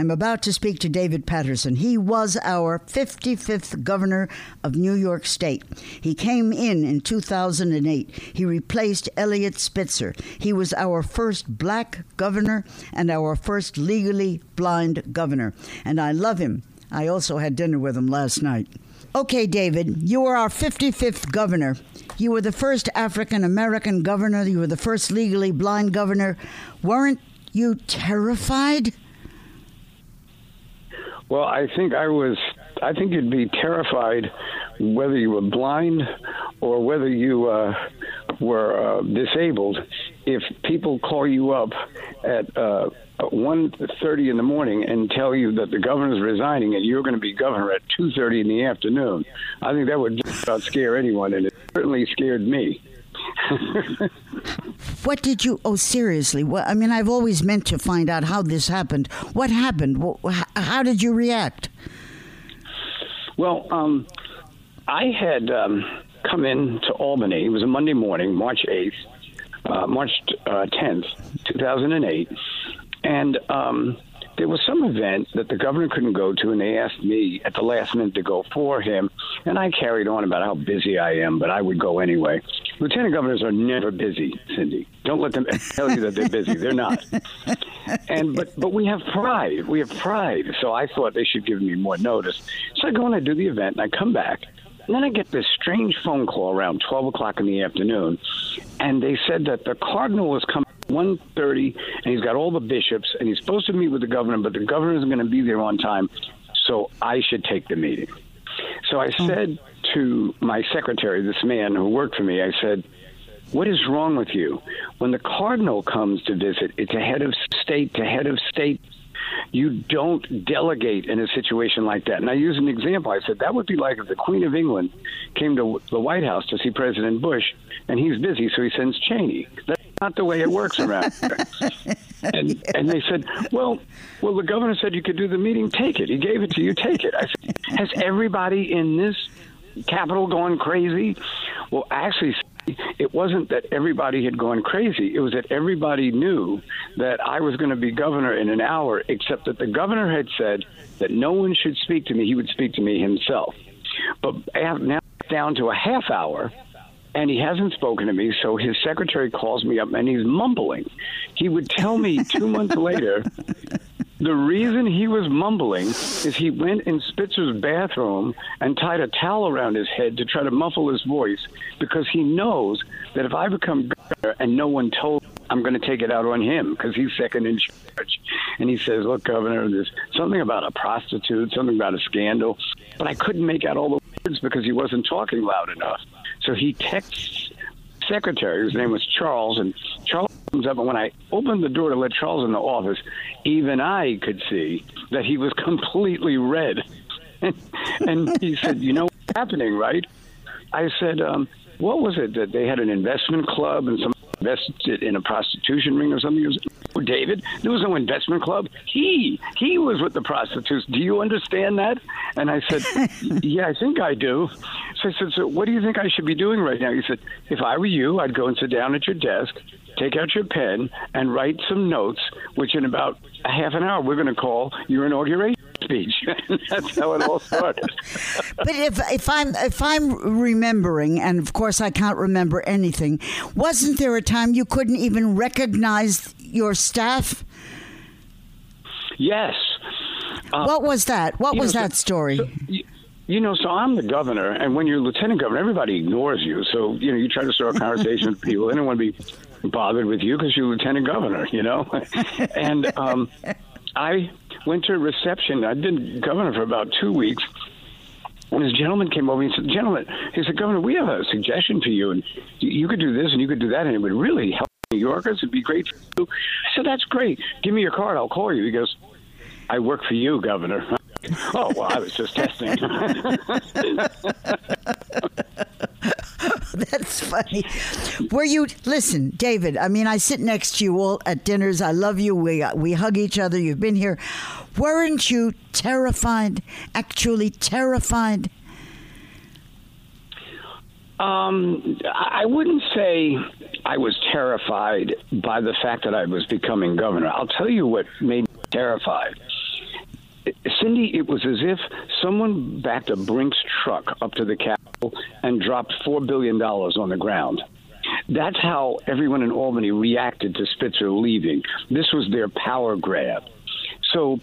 I'm about to speak to David Paterson. He was our 55th governor of New York State. He came in in 2008. He replaced Eliot Spitzer. He was our first black governor and our first legally blind governor. And I love him. I also had dinner with him last night. Okay, David, you were our 55th governor. You were the first African American governor. You were the first legally blind governor. Weren't you terrified? Well, I think I was. I think you'd be terrified whether you were blind or whether you uh, were uh, disabled. If people call you up at uh, one thirty in the morning and tell you that the governor's resigning and you're going to be governor at two thirty in the afternoon, I think that would just about scare anyone, and it certainly scared me. what did you? Oh, seriously? What, I mean, I've always meant to find out how this happened. What happened? How did you react? Well, um, I had um, come in to Albany. It was a Monday morning, March eighth, uh, March uh, tenth, two thousand and eight, and. There was some event that the governor couldn't go to, and they asked me at the last minute to go for him. And I carried on about how busy I am, but I would go anyway. Lieutenant governors are never busy, Cindy. Don't let them tell you that they're busy. They're not. And but but we have pride. We have pride. So I thought they should give me more notice. So I go and I do the event, and I come back. And then I get this strange phone call around 12 o'clock in the afternoon, and they said that the cardinal was coming 1.30, and he's got all the bishops, and he's supposed to meet with the governor, but the governor isn't going to be there on time, so I should take the meeting. So I hmm. said to my secretary, this man who worked for me, I said, what is wrong with you? When the cardinal comes to visit, it's a head of state to head of state. You don't delegate in a situation like that. And I use an example. I said that would be like if the Queen of England came to the White House to see President Bush, and he's busy, so he sends Cheney. That's not the way it works around here. and, and they said, well, well, the governor said you could do the meeting. Take it. He gave it to you. Take it. I said, has everybody in this capital gone crazy? Well, actually, it wasn't that everybody had gone crazy. It was that everybody knew that I was going to be governor in an hour, except that the governor had said that no one should speak to me. He would speak to me himself. But eh, now down to a half hour, and he hasn't spoken to me. So his secretary calls me up and he's mumbling. He would tell me two months later the reason he was mumbling is he went in Spitzer's bathroom and tied a towel around his head to try to muffle his voice because he knows that if I become governor and no one told I'm going to take it out on him because he's second in charge. And he says, Look, Governor, there's something about a prostitute, something about a scandal. But I couldn't make out all the words because he wasn't talking loud enough. So he texts secretary, whose name was Charles, and Charles comes up. And when I opened the door to let Charles in the office, even I could see that he was completely red. and he said, "You know what's happening, right?" I said, um, "What was it that they had an investment club and some invested in a prostitution ring or something?" He was, David, there was no investment club. He he was with the prostitutes. Do you understand that? And I said, "Yeah, I think I do." So I said, "So what do you think I should be doing right now?" He said, "If I were you, I'd go and sit down at your desk, take out your pen, and write some notes, which in about a half an hour we're going to call your inauguration." speech. That's how it all started. but if if I'm if I'm remembering, and of course I can't remember anything, wasn't there a time you couldn't even recognize your staff? Yes. Uh, what was that? What was know, that story? So, you know, so I'm the governor, and when you're lieutenant governor, everybody ignores you. So, you know, you try to start a conversation with people. They don't want to be bothered with you because you're lieutenant governor, you know? and um, I went to a reception. I'd been governor for about two weeks. And this gentleman came over and said, Gentlemen, he said, Governor, we have a suggestion for you, and you could do this and you could do that, and it would really help New Yorkers. It'd be great for you. I said, That's great. Give me your card. I'll call you. He goes, I work for you, Governor. oh, well, I was just testing. That's funny. Were you listen, David? I mean, I sit next to you all at dinners. I love you. We we hug each other. You've been here. Weren't you terrified? Actually terrified? Um, I wouldn't say I was terrified by the fact that I was becoming governor. I'll tell you what made me terrified Cindy, it was as if someone backed a Brinks truck up to the Capitol and dropped $4 billion on the ground. That's how everyone in Albany reacted to Spitzer leaving. This was their power grab. So,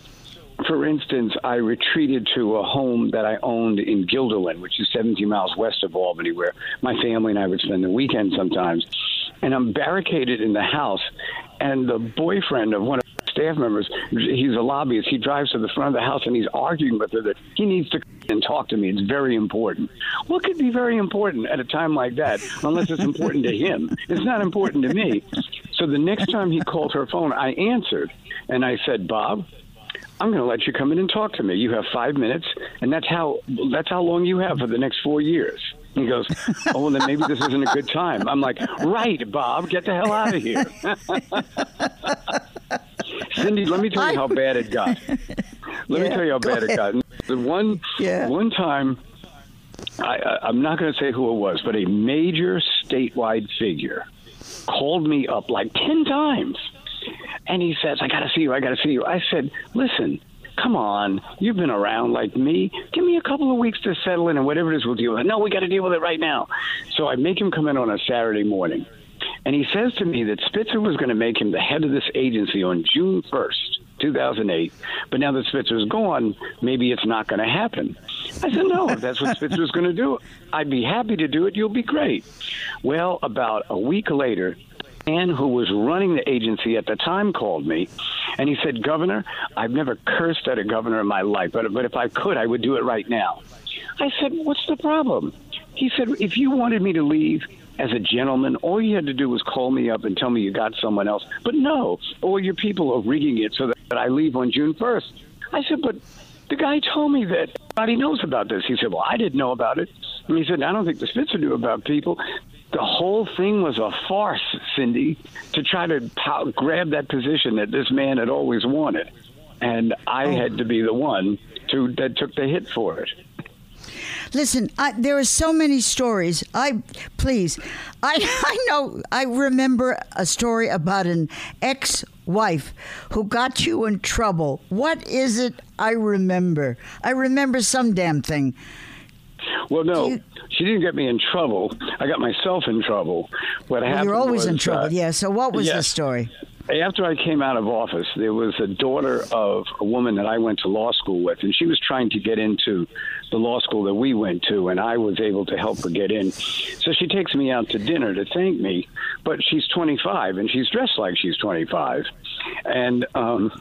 for instance, I retreated to a home that I owned in Guilderland, which is 17 miles west of Albany, where my family and I would spend the weekend sometimes. And I'm barricaded in the house, and the boyfriend of one of staff members. He's a lobbyist. He drives to the front of the house and he's arguing with her that he needs to come and talk to me. It's very important. What could be very important at a time like that, unless it's important to him? It's not important to me. So the next time he called her phone, I answered and I said, Bob, I'm going to let you come in and talk to me. You have five minutes, and that's how that's how long you have for the next four years. He goes, Oh, well, then maybe this isn't a good time. I'm like, Right, Bob, get the hell out of here. Cindy, let me tell you how bad it got. Let yeah, me tell you how bad ahead. it got. The one, yeah. one time, I, I, I'm not going to say who it was, but a major statewide figure called me up like 10 times. And he says, I got to see you. I got to see you. I said, listen, come on, you've been around like me. Give me a couple of weeks to settle in, and whatever it is, we'll deal with it. No, we got to deal with it right now. So I make him come in on a Saturday morning, and he says to me that Spitzer was going to make him the head of this agency on June 1st, 2008. But now that Spitzer's gone, maybe it's not going to happen. I said, no, if that's what Spitzer's going to do, I'd be happy to do it. You'll be great. Well, about a week later, man who was running the agency at the time called me and he said, Governor, I've never cursed at a governor in my life, but, but if I could, I would do it right now. I said, What's the problem? He said, If you wanted me to leave, as a gentleman, all you had to do was call me up and tell me you got someone else. But no, all your people are rigging it so that I leave on June 1st. I said, but the guy told me that everybody knows about this. He said, well, I didn't know about it. And he said, I don't think the Spitzer knew about people. The whole thing was a farce, Cindy, to try to pow- grab that position that this man had always wanted. And I oh. had to be the one to that took the hit for it. Listen, I, there are so many stories. I please, I I know. I remember a story about an ex-wife who got you in trouble. What is it? I remember. I remember some damn thing. Well, no, you, she didn't get me in trouble. I got myself in trouble. What well, happened? You're always was, in trouble. Uh, yeah. So what was yes. the story? after I came out of office, there was a daughter of a woman that I went to law school with, and she was trying to get into the law school that we went to, and I was able to help her get in. So she takes me out to dinner to thank me, but she's 25 and she's dressed like she's 25. And um,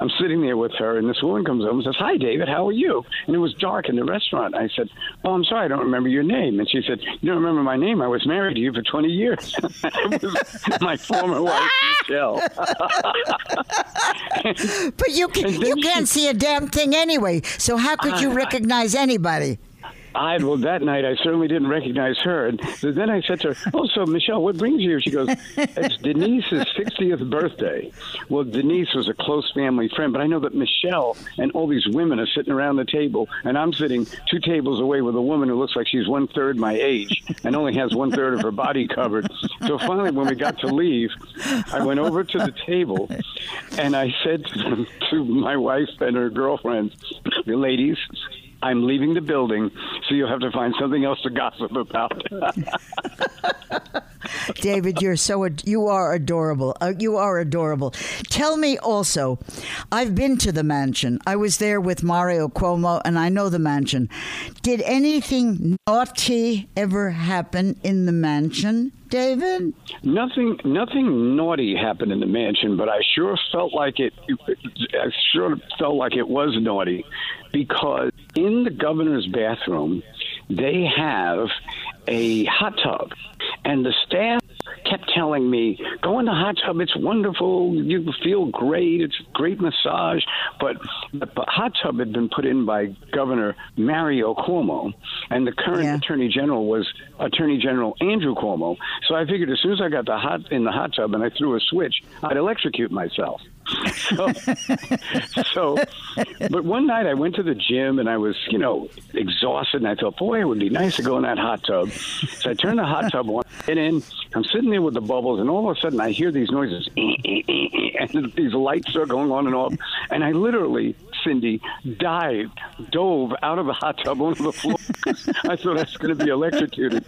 I'm sitting there with her, and this woman comes over and says, Hi, David, how are you? And it was dark in the restaurant. I said, Oh, I'm sorry, I don't remember your name. And she said, You don't remember my name? I was married to you for 20 years. my former wife, Michelle. but you, can, you can't see a damn thing anyway, so how could you recognize anybody? I well that night I certainly didn't recognize her, and then I said to her, "Oh, so Michelle, what brings you here?" She goes, "It's Denise's 60th birthday." Well, Denise was a close family friend, but I know that Michelle and all these women are sitting around the table, and I'm sitting two tables away with a woman who looks like she's one third my age and only has one third of her body covered. So finally, when we got to leave, I went over to the table, and I said to, to my wife and her girlfriends, "The ladies." I'm leaving the building, so you'll have to find something else to gossip about. David, you're so you are adorable. Uh, you are adorable. Tell me also, I've been to the mansion. I was there with Mario Cuomo, and I know the mansion. Did anything naughty ever happen in the mansion? David? Nothing, nothing naughty happened in the mansion, but I sure felt like it. I sure felt like it was naughty because in the governor's bathroom they have a hot tub, and the staff kept telling me, "Go in the hot tub. It's wonderful. You feel great. It's a great massage." But the hot tub had been put in by Governor Mario Cuomo, and the current yeah. Attorney General was Attorney General Andrew Cuomo. So I figured as soon as I got the hot in the hot tub and I threw a switch, I'd electrocute myself. so, so, but one night I went to the gym and I was, you know, exhausted, and I thought, boy, it would be nice to go in that hot tub. So I turned the hot tub on, and in. I'm sitting there with the bubbles, and all of a sudden I hear these noises, and these lights are going on and off, and I literally Cindy dived, dove out of the hot tub onto the floor. I thought I was going to be electrocuted.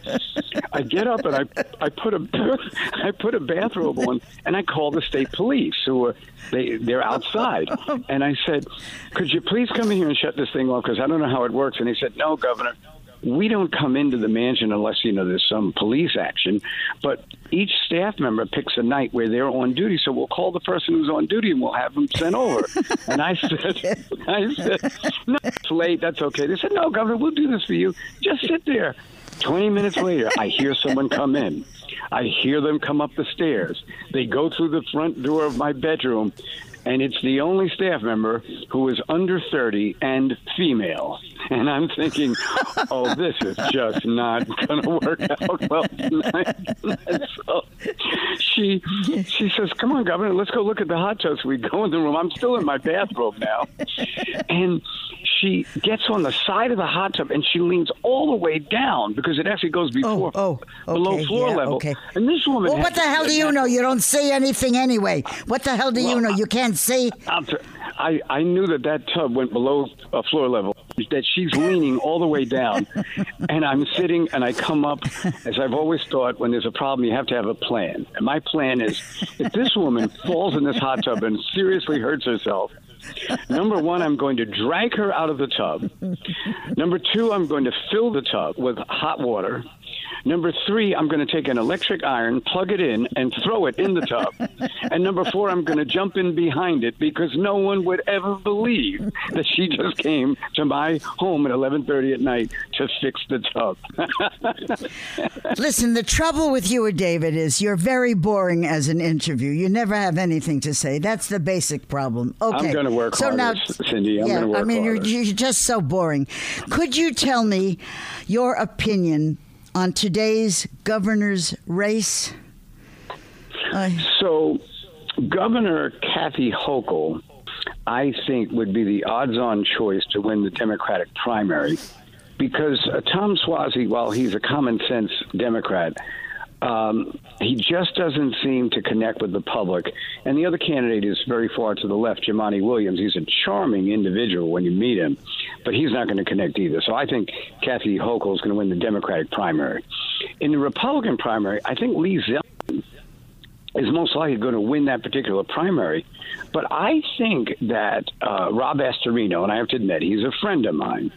I get up and I I put a I put a bathrobe on and I call the state police who are they they're outside and I said, "Could you please come in here and shut this thing off because I don't know how it works." And he said, "No, Governor." We don't come into the mansion unless you know there's some police action. But each staff member picks a night where they're on duty, so we'll call the person who's on duty and we'll have them sent over. and I said, I said, no, it's late. That's okay. They said, no, Governor, we'll do this for you. Just sit there. Twenty minutes later, I hear someone come in. I hear them come up the stairs. They go through the front door of my bedroom, and it's the only staff member who is under 30 and female. And I'm thinking, oh, this is just not going to work out well tonight. so she she says, "Come on, Governor, let's go look at the hot tubs." We go in the room. I'm still in my bathrobe now, and she gets on the side of the hot tub and she leans all the way down because it actually goes oh, before oh, oh, okay, below floor yeah, level. Okay. And this woman, well, what the hell do you know? You don't see anything anyway. What the hell do well, you know? You can't see. I I knew that that tub went below uh, floor level. That she's leaning all the way down, and I'm sitting, and I come up, as I've always thought, when there's a problem, you have to have a plan. And my plan is, if this woman falls in this hot tub and seriously hurts herself, Number one, I'm going to drag her out of the tub. Number two, I'm going to fill the tub with hot water. Number three, I'm going to take an electric iron, plug it in, and throw it in the tub. and number four, I'm going to jump in behind it because no one would ever believe that she just came to my home at 11:30 at night to fix the tub. Listen, the trouble with you, David, is you're very boring as an interview. You never have anything to say. That's the basic problem. Okay, I'm going to work so harder, now, Cindy. I'm going to work. yeah, I mean, you're, you're just so boring. Could you tell me your opinion on today's governor's race? Uh, so, Governor Kathy Hochul, I think, would be the odds on choice to win the Democratic primary because uh, Tom Suozzi, while he's a common sense Democrat, um, he just doesn't seem to connect with the public. And the other candidate is very far to the left, Jumaane Williams. He's a charming individual when you meet him, but he's not going to connect either. So I think Kathy Hochul is going to win the Democratic primary. In the Republican primary, I think Lee Zeldin is most likely going to win that particular primary. But I think that uh, Rob Astorino, and I have to admit, he's a friend of mine,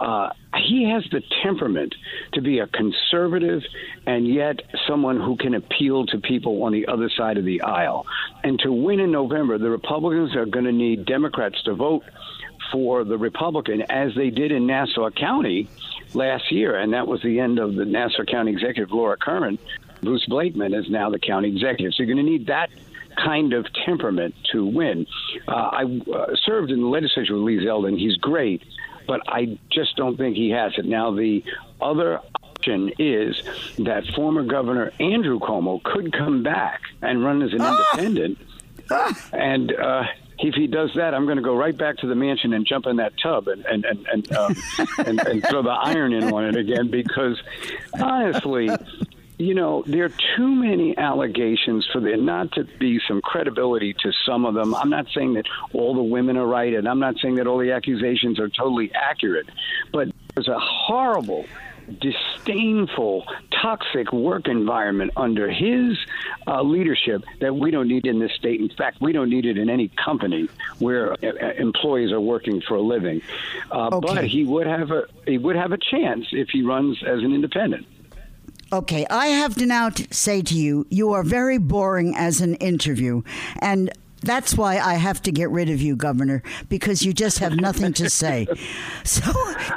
uh, he has the temperament to be a conservative and yet someone who can appeal to people on the other side of the aisle. And to win in November, the Republicans are going to need Democrats to vote for the Republican, as they did in Nassau County last year. And that was the end of the Nassau County executive, Laura Curran. Bruce Blakeman is now the county executive. So you're going to need that kind of temperament to win. Uh, I uh, served in the legislature with Lee Zeldin. He's great, but I just don't think he has it. Now, the other option is that former Governor Andrew Cuomo could come back and run as an ah! independent. Ah! And uh, if he does that, I'm going to go right back to the mansion and jump in that tub and and and and, um, and, and throw the iron in on it again because honestly, you know, there are too many allegations for there not to be some credibility to some of them. I'm not saying that all the women are right, and I'm not saying that all the accusations are totally accurate, but there's a horrible disdainful, toxic work environment under his uh, leadership that we don't need in this state. In fact, we don't need it in any company where uh, uh employees are working for a living. Uh, okay. But he would have a he would have a chance if he runs as an independent. Okay, I have to now t- say to you, you are very boring as an interview. And that's why I have to get rid of you, Governor, because you just have nothing to say. So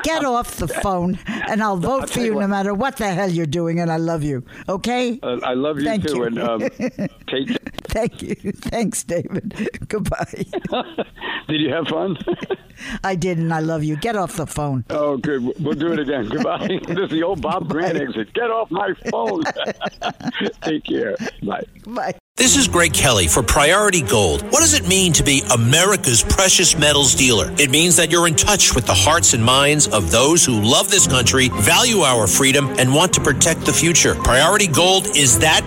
get off the phone, and I'll vote I'll for you, you no matter what the hell you're doing, and I love you. Okay? Uh, I love you Thank too, you. and um, take. Thank you. Thanks, David. Goodbye. did you have fun? I did, and I love you. Get off the phone. Oh, good. We'll do it again. Goodbye. this is the old Bob Grant exit. Get off my phone. Take care. Bye. Bye. This is Greg Kelly for Priority Gold. What does it mean to be America's precious metals dealer? It means that you're in touch with the hearts and minds of those who love this country, value our freedom, and want to protect the future. Priority Gold is that